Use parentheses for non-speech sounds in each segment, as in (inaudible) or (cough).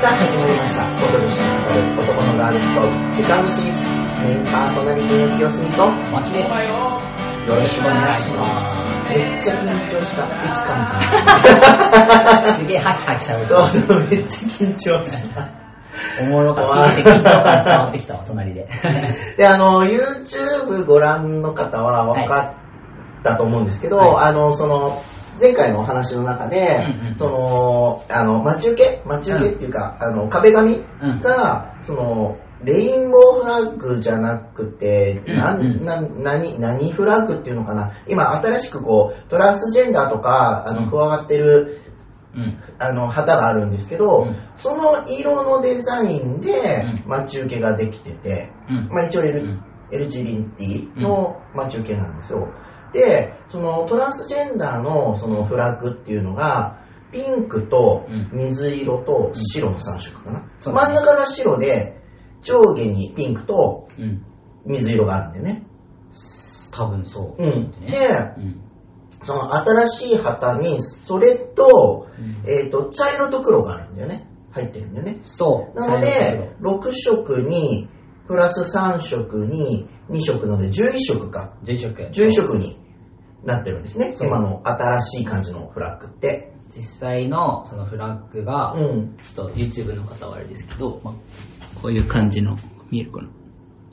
さあ始まりました元女子の語る男のガールズトークセカンドシーズンメインパーソナリティの清澄とマキです。よろしくお願いしますめっちゃ緊張したいつかすげえハキハキしゃべる。そうそうめっちゃ緊張したおもろかった。緊張感伝わってきたわ、隣 (laughs) で。であの YouTube ご覧の方は分かったと思うんですけど、はいあのその前回のお話の中で、そのあの待ち受け待ち受けっていうか、あの壁紙うん。が、そのレインボーフラッグじゃなくて、なな何何フラッグっていうのかな。今新しくこうトランスジェンダーとかあのうん。加わってるうん。あの旗があるんですけど、うん。その色のデザインでうん。待ち受けができてて、うん。まあ、一応 L、うん。LGBT の待ち受けなんですよ。で、そのトランスジェンダーのそのフラッグっていうのが、ピンクとうん水色と白の3色かな。そうですね真ん中が白で、上下にピンクとうん。水色があるんだよね。多分そう。うん。ねで、うん。その新しい旗に、それと、うんえっ、と、茶色と黒があるんだよね。入ってるんだよね。そう。なので、6色に、プラス3色に、2色なので11色か。と黒、11色。11色になってるんですね。今の新しい感じのフラッグって。実際のそのフラッグが、うん。ちょっと YouTube の方はあれですけど、まあ、こういう感じの、見えるかな。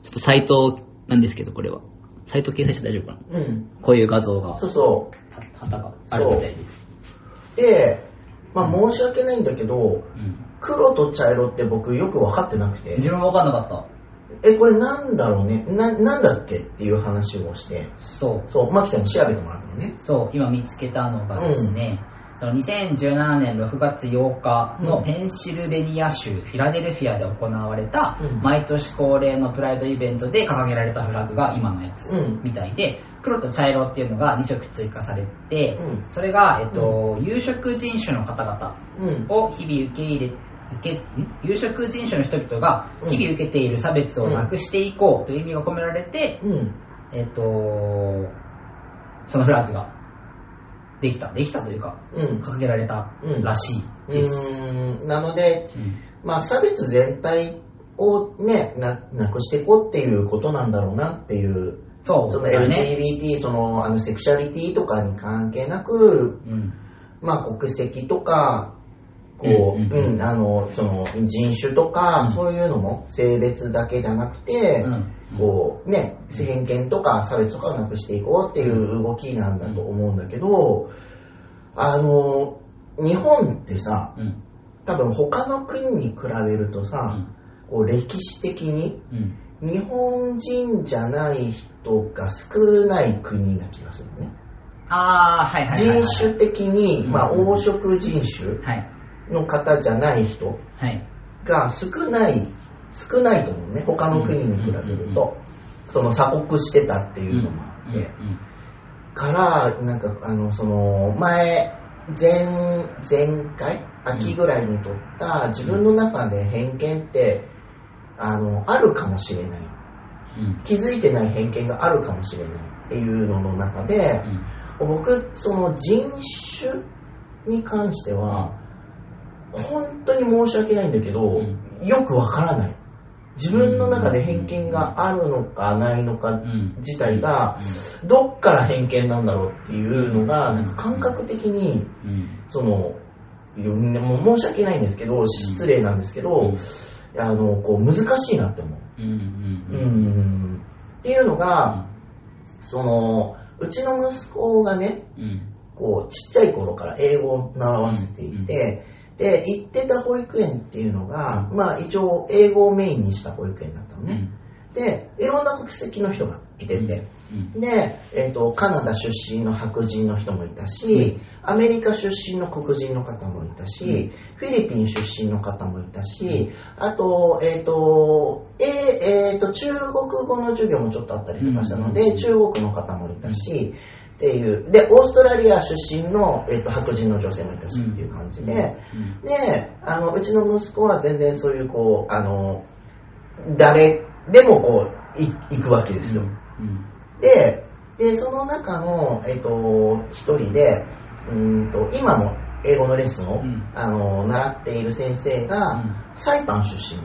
ちょっとサイトなんですけど、これは。サイト掲載して大丈夫かなうん。こういう画像が、そうそは旗があるみたいです。う。で、まあ申し訳ないんだけど、うん。黒と茶色って僕よく分かってなくて、自分も分かんなかった。え、これなんだろうね？な、なんだっけっていう話をして、そう。そう、マキさんに調べてもらったのね。そう、今見つけたのがですね、その2017年6月8日うんのペンシルベニア州フィラデルフィアで行われたうん。毎年恒例のプライドイベントで掲げられたフラッグが今のやつうん。みたいで、黒と茶色っていうのが2色追加されてうん、それが、えっと、有色人種の方々うん。を日々受け入れ有色人種の人々が日々受けている差別をなくしていこうという意味が込められて、うん。えっ、と、そのフラッグができた、できたというか、うん。掲げられたらしいうです。ーん。なので、うんまあ差別全体をね、な、なくしていこうっていうことなんだろうなっていうそうその。LGBT、そのあのセクシャリティとかに関係なく、うん。まあ国籍とか、こう、うんあの、その人種とか、うんそういうのも性別だけじゃなくて、うんこうね、偏見とか差別とかをなくしていこうっていう動きなんだと思うんだけど、あの、日本ってさ、うん。多分他の国に比べるとさ、こう歴史的にうん。日本人じゃない人が少ない国な気がするね。あー、はいはいはいはい。人種的に、うんまあ、黄色人種はい。の方じゃない人はい。が少ない、少ないと思うね。他の国に比べると。その鎖国してたっていうのもあって。うんから、なんか、あの、その、前、前、前回秋ぐらいに撮った自分の中で偏見って、あの、あるかもしれない。うん。気づいてない偏見があるかもしれないっていうのの中でう、ん。僕、その人種に関しては、本当に申し訳ないんだけど、うよくわからない。自分の中で偏見があるのかないのかうん。自体が、どっから偏見なんだろうっていうのが、なんか感覚的に、うん。その、もう申し訳ないんですけど、失礼なんですけど、あの、こう難しいなって思う。うん。っていうのが、その、うちの息子がね、うん。こう、ちっちゃい頃から英語を習わせていて、で、行ってた保育園っていうのが、まあ一応英語をメインにした保育園だったのね。で、いろんな国籍の人がいてて、うん。で、えっ、と、カナダ出身の白人の人もいたし、アメリカ出身の黒人の方もいたし、フィリピン出身の方もいたし、あと、えっ、と、えーえーと、中国語の授業もちょっとあったりとかしたので、うん。中国の方もいたし、っていう、で、オーストラリア出身の、えっと白人の女性もいたしっていう感じで、で、あの、うちの息子は全然そういう、こう、あの、誰でもこう、い行くわけですよ。うん。で、で、その中の、えっと、一人で、うーんと、今も英語のレッスンを、うんあの習っている先生が、うんサイパン出身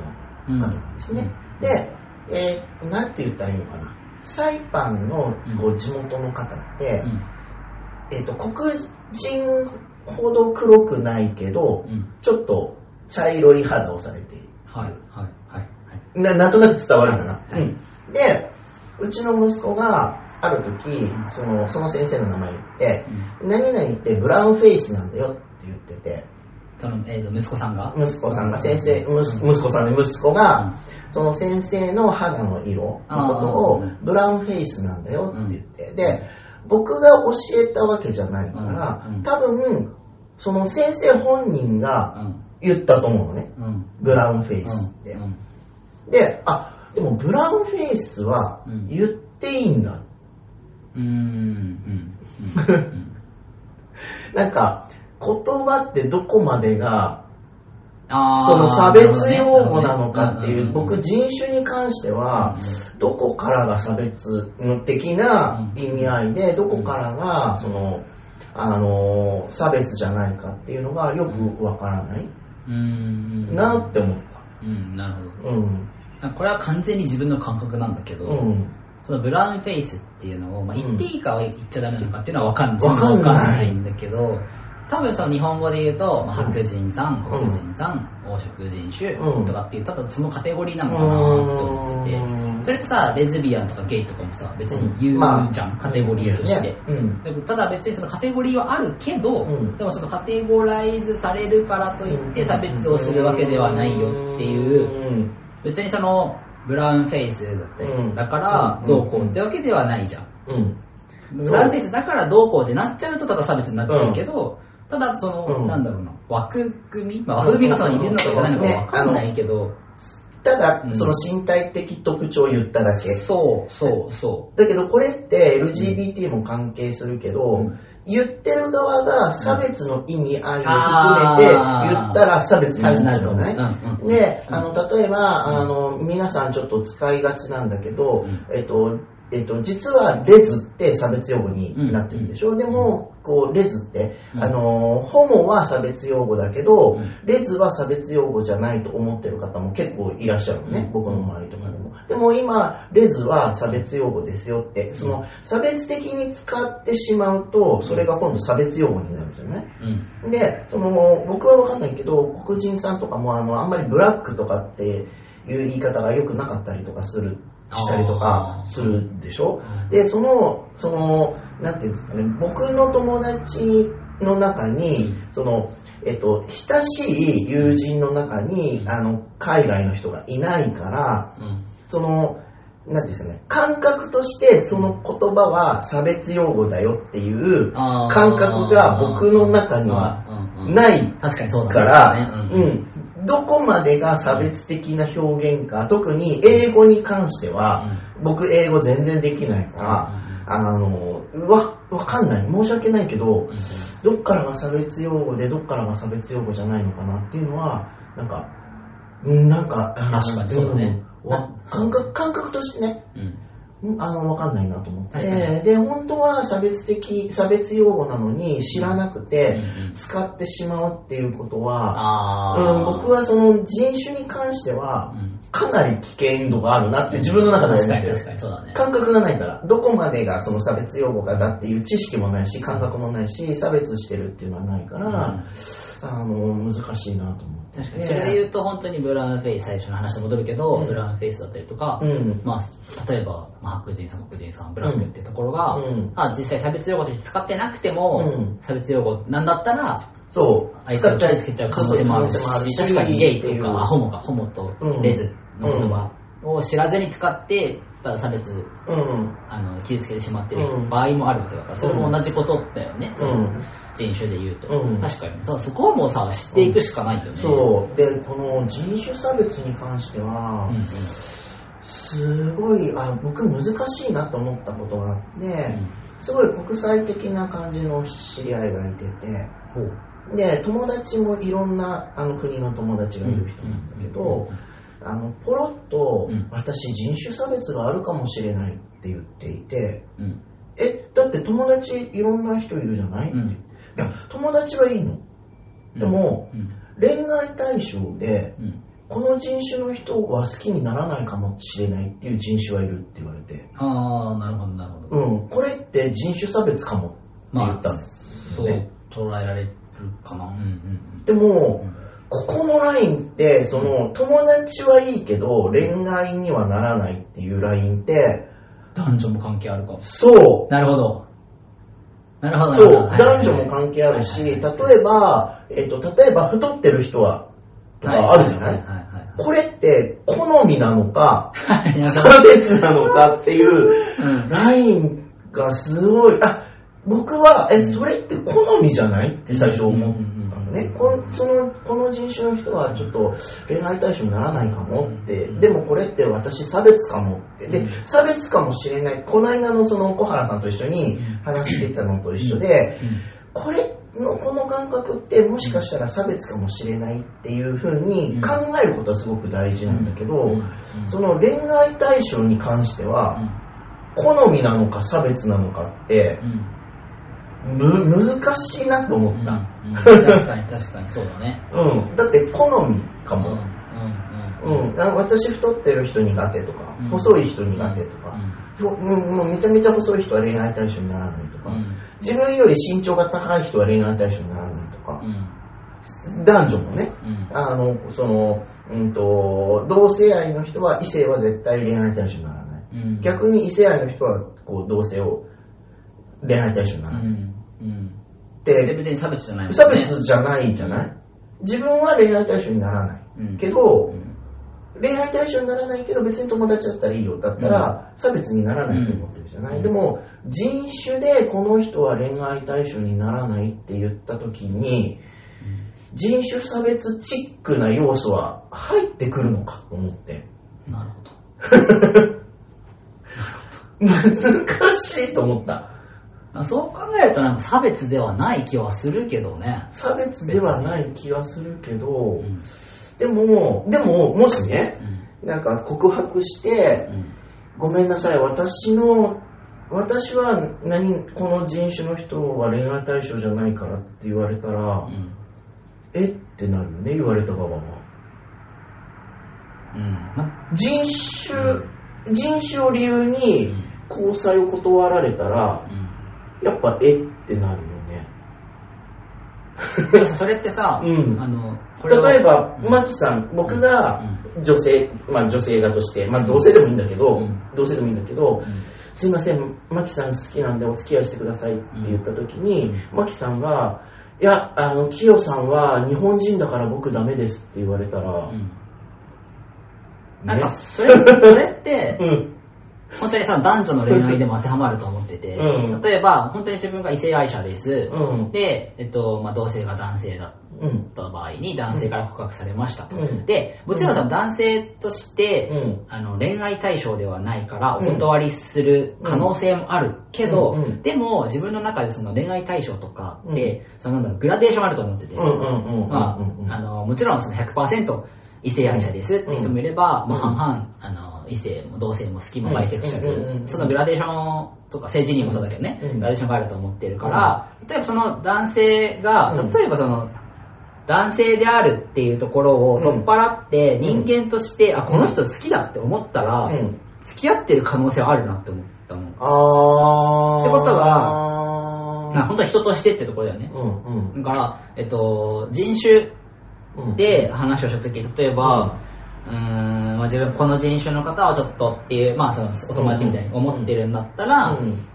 の方なんですね。で、えーなんて言ったらいいのかな。サイパンのこう地元の方って、うん。えっ、と、黒人ほど黒くないけど、うん。ちょっと茶色い肌をされている。はいはいはいはい。ななんとなく伝わるかな。はいうん。で、うちの息子がある時、そのその先生の名前言って、何々ってブラウンフェイスなんだよって言ってて、その、えーと息子さんが？息子さんが先生、息息子さんで息子が、その先生の肌の色のことをブラウンフェイスなんだよって言って、で、僕が教えたわけじゃないから多分、その先生本人うがん。言ったと思うのね、うん。ブラウンフェイスって。う。ん。で、あ、でもブラウンフェイスはうん。言っていいんだ。うん。うん。うん。(laughs) なんか、言葉ってどこまでが、その差別用語なのかっていう、僕人種に関しては、どこからが差別的な意味合いで、どこからが、その、あの、差別じゃないかっていうのがよくわからないなって思っうんなるほた。うん。どこれは完全に自分の感覚なんだけど、うん。そのブラウンフェイスっていうのを、まあ、うん言っていいかは言っちゃダメなのかっていうのは分かんわかんない。わかんないんだけど、多分その日本語で言うと、まあ、白人さん、うん。黒人さん、黄色人種うん。とかっていう、ただそのカテゴリーなのかなと思ってて、それってさ、レズビアンとかゲイとかもさ、別に言うじゃん、カテゴリーとして。ね。うん。ただ別にそのカテゴリーはあるけど、うん。でもそのカテゴライズされるからといって差別をするわけではないよっていう、うん。別にそのブラウンフェイスだって、うん。だからうん。どうこうってわけではないじゃん。うん。ブラウンフェイスだからどうこうってなっちゃうとただ差別になっちゃうけど、ただその、うん。なんだろうな、枠組み、まあ、枠組みがそのいるのかいないのかわかんないけど、ただう、んその身体的特徴を言っただけ。そうそうそだけどこれって LGBT も関係するけど、うん。言ってる側が差別の意味合いを含めて言ったら差別う。になるじゃ。ない？うんうんで、あの、例えば、あの、皆さんちょっと使いがちなんだけど、うん。えっと、えっと、実はレズって差別用語になってるでしょ、でも、こう、レズって、うん。あの、ホモは差別用語だけど、うん。レズは差別用語じゃないと思ってる方も結構いらっしゃるのね、うん。僕の周りとかでも。でも今、レズは差別用語ですよって、その、差別的に使ってしまうと、それが今度差別用語になるじゃないうん。で、その、僕はわかんないけど、黒人さんとかも、あの、あんまりブラックとかっていう言い方が良くなかったりとかする、したりとかするでしょ？うん。で、その、その、なんていうんですかね、僕の友達の中に、その、えっと、親しい友人の中に、あの、海外の人がいないから、うん。その、なんていうんですかね、感覚としてその言葉は差別用語だよっていう感覚が僕の中にはない確から、どこまでが差別的な表現か、特に英語に関しては、僕英語全然できないから、あの、わ、わかんない。申し訳ないけど、どっからが差別用語で、どっからが差別用語じゃないのかなっていうのは、なんか、うんなんか、確かにそうだね。感覚、感覚としてね、うん。あの、わかんないなと思っ確かに。て、で、本当は差別的、差別用語なのに知らなくて、使ってしまうっていうことは、うん、僕はその人種に関してはうんかなり危険度があるなって自分の中で思って。る確かに確かに。そうだね。感覚がないから。どこまでがその差別用語かだっていう知識もないし感覚もないし差別してるっていうのはないから、あの難しいなと思って。確かに。それで言うと本当にブラウンフェイス最初の話に戻るけど、うん。ブラウンフェイスだったりとか、うん。まあ、例えば、まあ、白人さん黒人さんブラックっていうところが、うん。まあ、実際差別用語として使ってなくても、うん。差別用語なんだったらそう。相手を傷つけちゃう可能性もあるし確かにゲイとかあホモかホモとレズの言葉を知らずに使って差別うん。あの傷つけてしまってるうん。場合もあるわけだからそれも同じことだよね、うそのん。人種で言うと、うん。確かにそうそこはもうさ知っていくしかないよね、そう。でこの人種差別に関しては、うんうん。すごいあ僕難しいなと思ったことがあって、すごい国際的な感じの知り合いがいててで友達もいろんなあの国の友達がいる人なんだけど、あのポロッと、うん。私人種差別があるかもしれないって言っていてうん。うんえだって友達いろんな人いるじゃない、うん。いや友達はいいの。でも、うん。恋愛対象で、うん。この人種の人は好きにならないかもしれないっていう人種はいるって言われて、ああ、なるほど、なるほど。うん、これって人種差別かもって言まあ、ったんそうね捉えられるかな。でも、うんここのラインって、その、友達はいいけど、恋愛にはならないっていうラインって、男女も関係あるか。そう、なるほど。なるほど。そう、男女も関係あるし、例えば、えっと、例えば太ってる人は、とかあるじゃない？これって、好みなのか、差別なのかっていう、うん。ラインがすごい、あ、僕は、え、それって好みじゃないって最初思ったのね。こんその、この人種の人はちょっと恋愛対象にならないかもって、でもこれって私差別かもって。で、差別かもしれない。この間のその小原さんと一緒に話してたのと一緒で、これのこの感覚ってもしかしたら差別かもしれないっていうふうに考えることはすごく大事なんだけど、その恋愛対象に関しては、好みなのか差別なのかってむ難しいなと思った、確かに確かに。そうだね。うん。だって好みかうんも、うん。うん。あ私太ってる人苦手とか、うん。細い人苦手とか、うん。もうめちゃめちゃ細い人は恋愛対象にならないとか、自分より身長が高い人は恋愛対象にならないとか、男女もね。あのその、うん、と同性愛の人は異性は絶対恋愛対象にならない。逆に異性愛の人はこう同性を恋愛対象にならない、別に差別じゃないね。差別じゃないじゃない？自分は恋愛対象にならない、うん。けど、うん。恋愛対象にならないけど別に友達だったらいいよ。だったら差別にならないと思ってるじゃない、うん。でも人種でこの人は恋愛対象にならないって言った時に人種差別チックな要素は入ってくるのかと思って。なるほど。(laughs) 難しいと思った。あそう考えるとなんか差別ではない気はするけどね。差別ではない気はするけどうん。でもでももしねうん。なんか告白してうん。ごめんなさい、私の、私は何、この人種の人は恋愛対象じゃないからって言われたら、うん。えってなるよね、言われた側は。うん。ま人種、人種を理由に交際を断られたら、やっぱえってなるよね。でもさそれってさ、うん。あのこれは例えば、うん。マキさん、僕が女性、まあ女性だとして、まあ同性でもいいんだけど、うん。同性でもいいんだけど、うん。すいません、マキさん好きなんでお付き合いしてくださいって言った時に、マキさんが、いや、あの、キヨさんは日本人だから僕ダメですって言われたら、うん。ね。なんかそれそれって (laughs) うん、本当にさ男女の恋愛でも当てはまると思ってて、うん。例えば本当に自分が異性愛者です、うん、で、えっとまあ、同性が男性だうん、った場合に男性から告白されましたと、うん。でもちろんその男性として、うん。あの恋愛対象ではないからおうん断りする可能性もあるけど、でも自分の中でその恋愛対象とかって、そのグラデーションあると思ってて、もちろんその100%異性愛者ですって人もいれば、まあ、半々あの異性も同性も好きもバイセクシャル、そのグラデーションとか政治にもそうだけどね、うんグラデーションがあると思ってるから、例えばその男性が、うん。例えばその男性であるっていうところを取っ払って人間として、あこの人好きだって思ったら、うん。付き合ってる可能性はあるなって思ったの。あー。ってことはまあ、本当は人としてってところだよね。うん、うん、だから、えっと、人種うん。で話をしたとき、例えば、うーん、まあ、自分この人種の方はちょっとっていう、まあそのお友達みたいに思ってるんだったら、うん。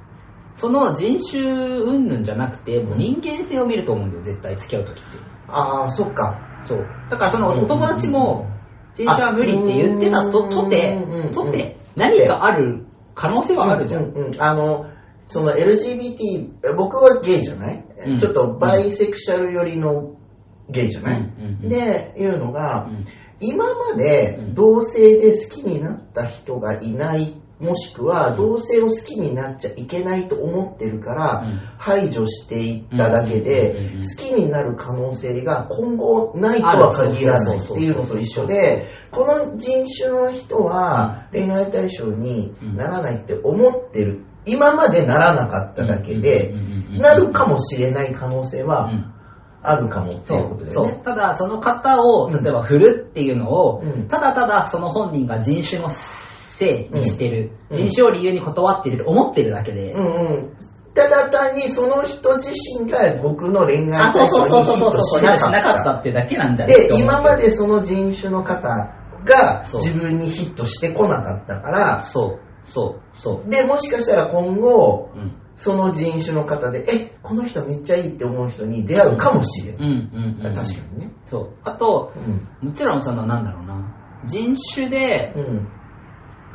その人種云々じゃなくて、もう人間性を見ると思うんだよ、絶対付き合うときって。あー、そっか。そう。だからそのうん。お友達も、人種は無理って言ってたと、とてうん、とて、何かある可能性はあるじゃ。うん。ん。うん。あのその LGBT 僕はゲイじゃない、うん。ちょっとバイセクシャル寄りのゲイじゃない、うん。うん。うん。でいうのが、うん今までうん。同性で好きになった人がいないもしくはうん。同性を好きになっちゃいけないと思ってるから、うん。排除していっただけでうん。好きになる可能性が今後ないとは限らないっていうのと一緒でこの人種の人は恋愛対象にならないって思ってる。今までならなかっただけでなるかもしれない可能性はうんあるかもっていうことだよね。そう。ただ、その方を、例えば振るっていうのを、うんただただその本人が人種のせいにしてる、うん人種を理由に断ってると思ってるだけで、うんうん。ただ単にその人自身が僕の恋愛あ、そうそうそうそうそうそう、ししななかった。かってだけなんじゃないで、今までその人種の方が自分にヒットしてこなかったから、そう、そう、そう。で、もしかしたら今後、うん。その人種の方で、え、この人めっちゃいいって思う人に出会うかもしれない。うん、うん、うん。確かにね。そう。あと、うん。もちろんその、なんだろうな、人種で、うん。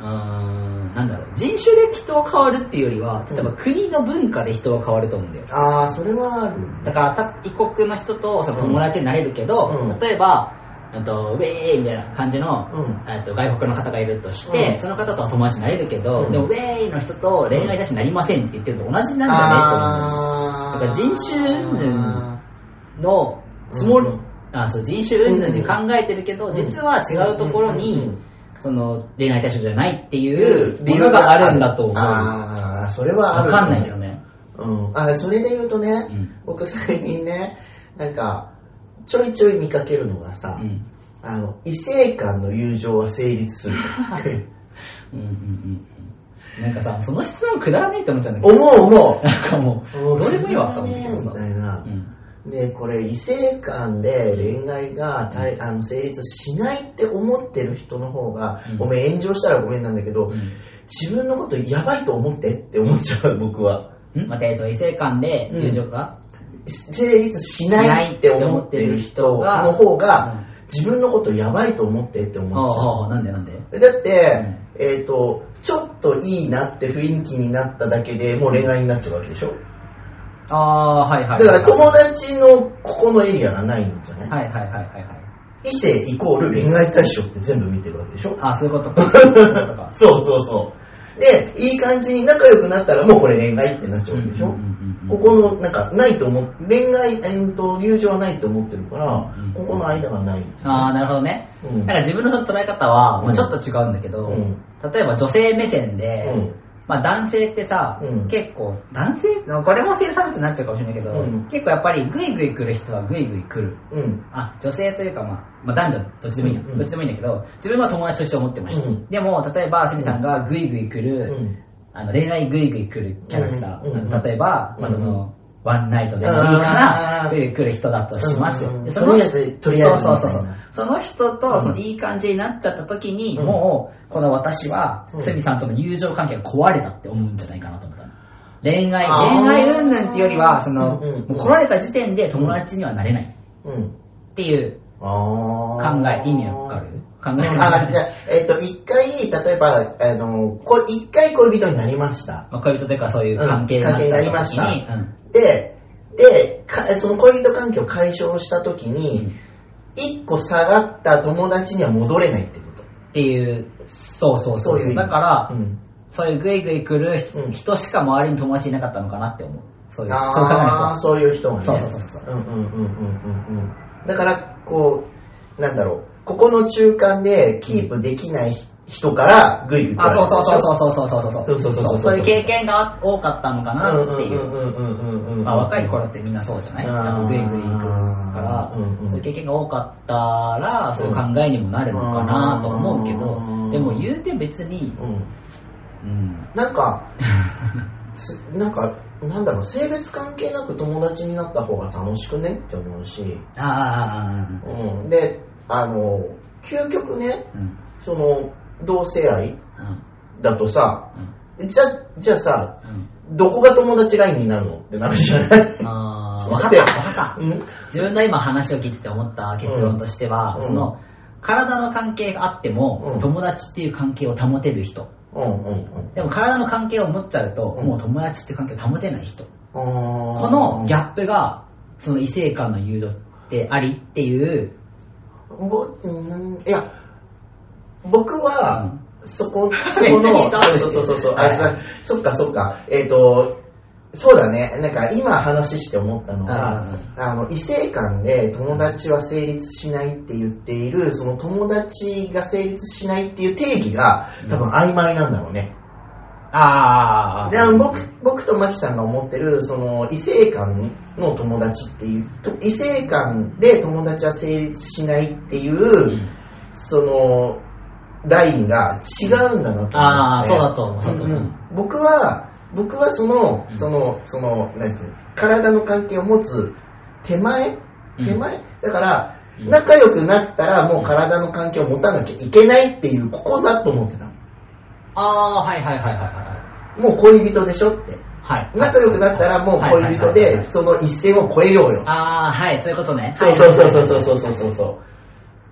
うーん、なんだろう、人種で人は変わるっていうよりは、例えばうん国の文化で人は変わると思うんだよ。ああ、それはある。だからた、異国の人とその友達になれるけど、うん例えば、あとウェーイみたいな感じの、うんあと外国の方がいるとして、うんその方とは友達になれるけど、うんでもウェーイの人と恋愛だしなりませんって言ってるのと同じなんじゃないと思う。から人種云々のつもり、うんあそう人種云々で考えてるけど、うん実は違うところに、うんその恋愛対象じゃないっていうものがあるんだと思う。わああ、それはある。かんないけどね。うん。あ、それで言うとね、うん。僕最近ね、なんか、ちょいちょい見かけるのがさ、うん。あの、異性間の友情は成立する。(laughs) うんうんうんうん。なんかさ、その質問くだらねえって思っちゃうんだけど。思う思 (laughs) なんかもう、う。どうでもいいわと思ってねみたいなう。ん。で、これ異性間で恋愛がたいあの成立しないって思ってる人の方が、うんごめん、炎上したらごめんなんだけど、自分のことやばいと思ってって思っちゃう、僕は。ん待って、えっと、異性間で友情が、成立しないって思ってる人の方が、自分のことやばいと思ってってあ思っちゃう。あああ、なんでなんで？だって、えっ、と、ちょっといいなって雰囲気になっただけでもう恋愛になっちゃうわけでしょ？ああ、はいはい。だから友達のここのエリアがないんじゃない、はいはいはいはいはい。異性イコール恋愛対象って全部見てるわけでしょ？ああ、そういうことか。そういうことか。(laughs) そうそうそう。で、いい感じに仲良くなったらもうこれ恋愛ってなっちゃうわけでしょ、ここの、なんか、ないと思う、恋愛、えーと、友情はないと思ってるから、うん。ここの間がない。ああ、なるほどね。うん。なんか自分のその捉え方は、ちょっと違うんだけど、うん。例えば女性目線で、うんまあ男性ってさ、うん。結構、男性これも性差別になっちゃうかもしれないけど、うん。結構やっぱりグイグイ来る人はグイグイ来る。うん。あ、あ、女性というか、まあ、まあ男女どっちでもいいや、うん。うんどっちでもいいんだけど、自分は友達として思ってました。うん。でも、例えば、セミさんがグイグイ来うる、ん。あの恋愛グイグイ来るキャラクター、例えば、まあ、そうん。の、ワンナイトでもいいから、来る人だとします。うん。うんでとりあえずとりあえずそうそうそうその人とそのいい感じになっちゃった時に、うん。もう、この私は、うん。セミさんとの友情関係が壊れたって思うんじゃないかなと思ったの。恋愛、恋愛云々っていうよりは、その、うんうんうん。もう来られた時点で友達にはなれない。っうん。ていうあ考ーえ、意味わかる？考えあ、じゃあえっ、と、一回、例えば、あの、こ一回恋人になりました。まあ恋人というかそういう関係になっちゃった時に、うん関係になりまうんで、で、かその恋人関係を解消したときに、一個下がった友達には戻れないってこと。っていう、そうそうそうそうだから、うん。そういうグイグイ来る人しか周りに友達いなかったのかなって思う。そういう、そう考える人。そういう人はね。そうそうそうそううんうんうんうんうんうん。だから、こう、なんだろう、ここの中間でキープできない人人からグイグイ来らあ、そうそうそうそうそうそうそう。そうそうそうそう。いう経験が多かったのかなっていう。まあ若い頃ってみんなそうじゃない？うんグイグイ行くから、そういう経験が多かったら、そういう考えにもなるのかなと思うけど、でも言うて別に、うん。なんか、(laughs) なんか、なんだろう、性別関係なく友達になった方が楽しくねって思うし。ああ、うん。で、あの、究極ね、その、同性愛うん。だとさ、うん。じゃ、じゃあさ、うん。どこが友達ラインになるのってなるじゃない？ああ、(laughs) わかった、わかった。うん？自分の今話を聞いてて思った結論としては、うんその、体の関係があっても、うん友達っていう関係を保てる人。うんうんうん。でも体の関係を持っちゃうと、うんもう友達っていう関係を保てない人。ここのギャップが、その異性間の友情ってありっていう、ぼうんいや、僕は、そこ、(laughs) そこの、そうそうそうそう、あはい。そっかそっか、えっ、と、そうだね、なんか今話して思ったのが、あの、異性間で友達は成立しないって言っている、その友達が成立しないっていう定義が多分曖昧なんだろうね。ああ。であの僕僕とマキさんが思ってるその異性間の友達っていうと異性間で友達は成立しないっていう、うん。そのラインが違うんだなと思って。ああ、そうだと思う、僕は、僕はその、その、その、何て言うの、体の関係を持つ手前？手前、だから、仲良くなったらもう体の関係を持たなきゃいけないっていう、ここだと思ってたの。ああ、はいはいはいはいはい。もう恋人でしょって。はい。仲良くなったらもう恋人で、その一線を越えようよ。ああ、はい、そういうことね。そうそうそうそうそうそうそう。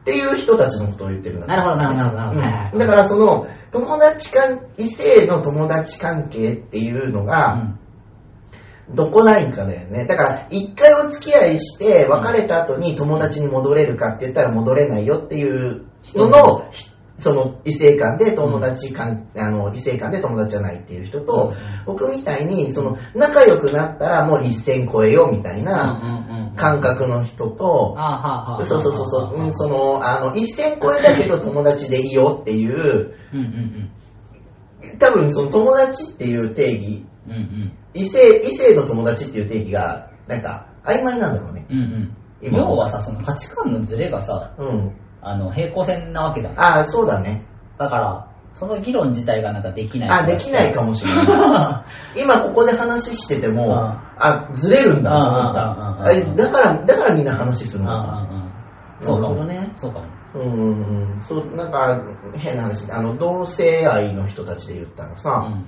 っていう人たちのことを言ってるんだ。なるほどなるほどなるほど。うん。はいはい。だからその友達関異性の友達関係っていうのうが、ん。どこラインかだよね。だから、一回お付き合いして、別れた後に友達に戻れるかって言ったら戻れないよっていうのの、ひその異性間で友達間、あの、異性間で友達じゃないっていう人と、僕みたいに、その、仲良くなったらもう一線越えようみたいな感覚の人と。そうそうそうそう、うんその、あの、一線越えだけど友達でいいよっていう、多分その友達っていう定義、うん。うんうん。異性、異性の友達っていう定義が、なんか、曖昧なんだろうね。うんうん。今要はさ、その価値観のズレがさ、うん。あの、平行線なわけじゃん。ああ、そうだね。だから、その議論自体がなんかできない。あ、できないかもしれない。(laughs) 今ここで話してても、うんあ、ずれるんだと思っうんうんうんうんた。あだから、だからみんな話するうんうんのか。うん。そうかもねそうかも。うんうんうん。そう、なんか、変な話。あの、同性愛の人たちで言ったらうさ、ん。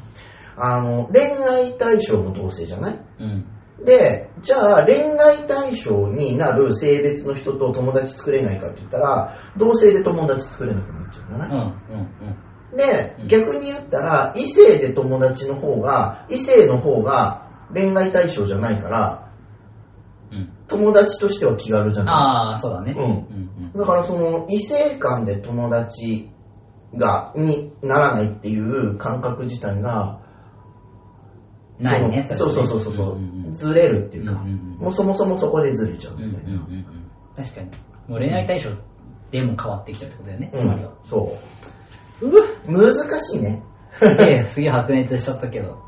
あの、恋愛対象も同性じゃない？うん。で、じゃあ恋愛対象になる性別の人と友達作れないかって言ったら、同性で友達作れなくなっちゃうんじゃない、うん。うん。でうん、逆に言ったら、異性で友達の方が、異性の方が恋愛対象じゃないから、うん。友達としては気軽じゃなああ、そうだね。うん。だからその、異性間で友達が、にならないっていう感覚自体が、ないね、そのそうそうそうそう、うんうんずれるっていうか、うんうんうんもうそもそもそこでずれちゃううん。うんみたいな。うんうん。確かに。もう恋愛対象でも変わってきちゃうってことだよね、うんつまりは。そう。難しいね。(laughs) いやすげえ白熱しちゃったけど。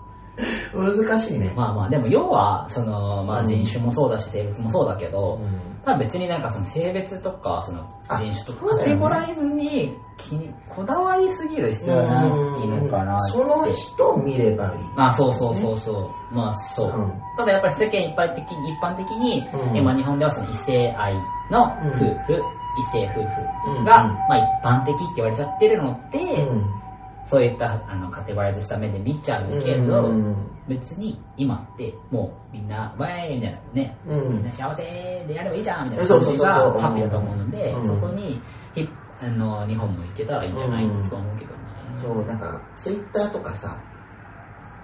難しいね。まあまあ、でも要は、その、まうんあ人種もそうだし、性別もそうだけど、うん多分別になんかその性別とか、そのあ人種とかカテゴライズにこだわりすぎる必要はないのかな。その人を見ればいい。あ、そうそうそうそう。まあそう。うんただやっぱり世間一般的に、一般的に、うん今日本ではその異性愛の夫婦、うん異性夫うん婦が、まあ一般的って言われちゃってるのって、うん。そういったあのカテゴライズした目で見ちゃうけど、うん別に今ってもうみんな、わーいみたいなね、うん。みんな幸せでやればいいじゃんみたいな感じがハッピーだと思うので、うん。そこにひあの日本も行けたらいいんじゃない？うん。と思うけどね。そう、なんか、ツイッターとかさ、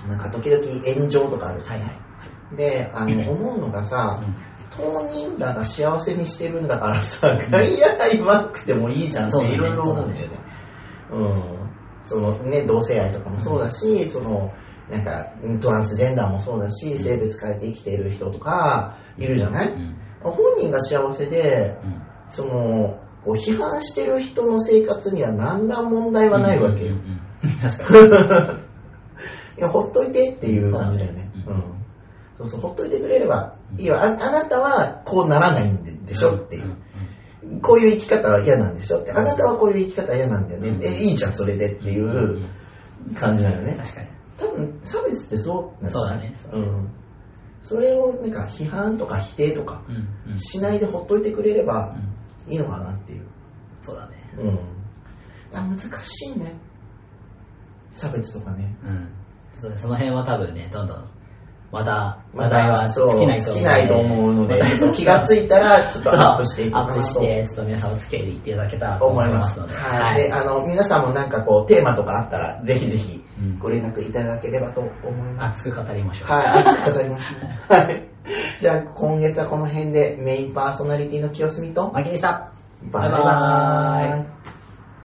なんか時々炎上とかあるじゃん。はいはい。で、あの、思うのがさ、うん。当人らが幸せにしてるんだからさ、外野が言わなくてもいいじゃんっていろいろ思うんだよね。うん。そのね、同性愛とかもそうだし、その、なんか、トランスジェンダーもそうだし、性別変えて生きている人とか、いるじゃない、うん。本人が幸せで、うん。その、こう批判してる人の生活には何ら問題はないわけよ。確かに。(laughs) いや、ほっといてっていう感じだよね。そうん。そうそう、ほっといてくれればいいよ。ああなたはこうならないんででしょっていう。こういう生き方は嫌なんでしょって。あなたはこういう生き方嫌なんだよね。うんえ、いいじゃん、それでっていう感じだよね。確かに。多分、差別ってそうなんそうだねうん。それをなんか批判とか否定とかしないでほっといてくれればうんいいのかなっていう。そうだね。うん。あ難しいね。差別とかね。うん。ちょっとね、その辺は多分ね、どんどん、また、ま話題はた、そう、尽きないと思うので。尽きないと思うので、(laughs) 気がついたら、ちょっとアップしていこうかなとアップして、ちょっと皆さんお付き合いでいっていただけたらと思いますすので。はい。で、あの、皆さんもなんかこう、テーマとかあったら、ぜひぜひうんご連絡いただければと思います。熱く語りましょう。はい、熱く語りましょう。はい。じゃあ、今月はこの辺でメインパーソナリティの清澄と、マキでした。バイババイバーイイ。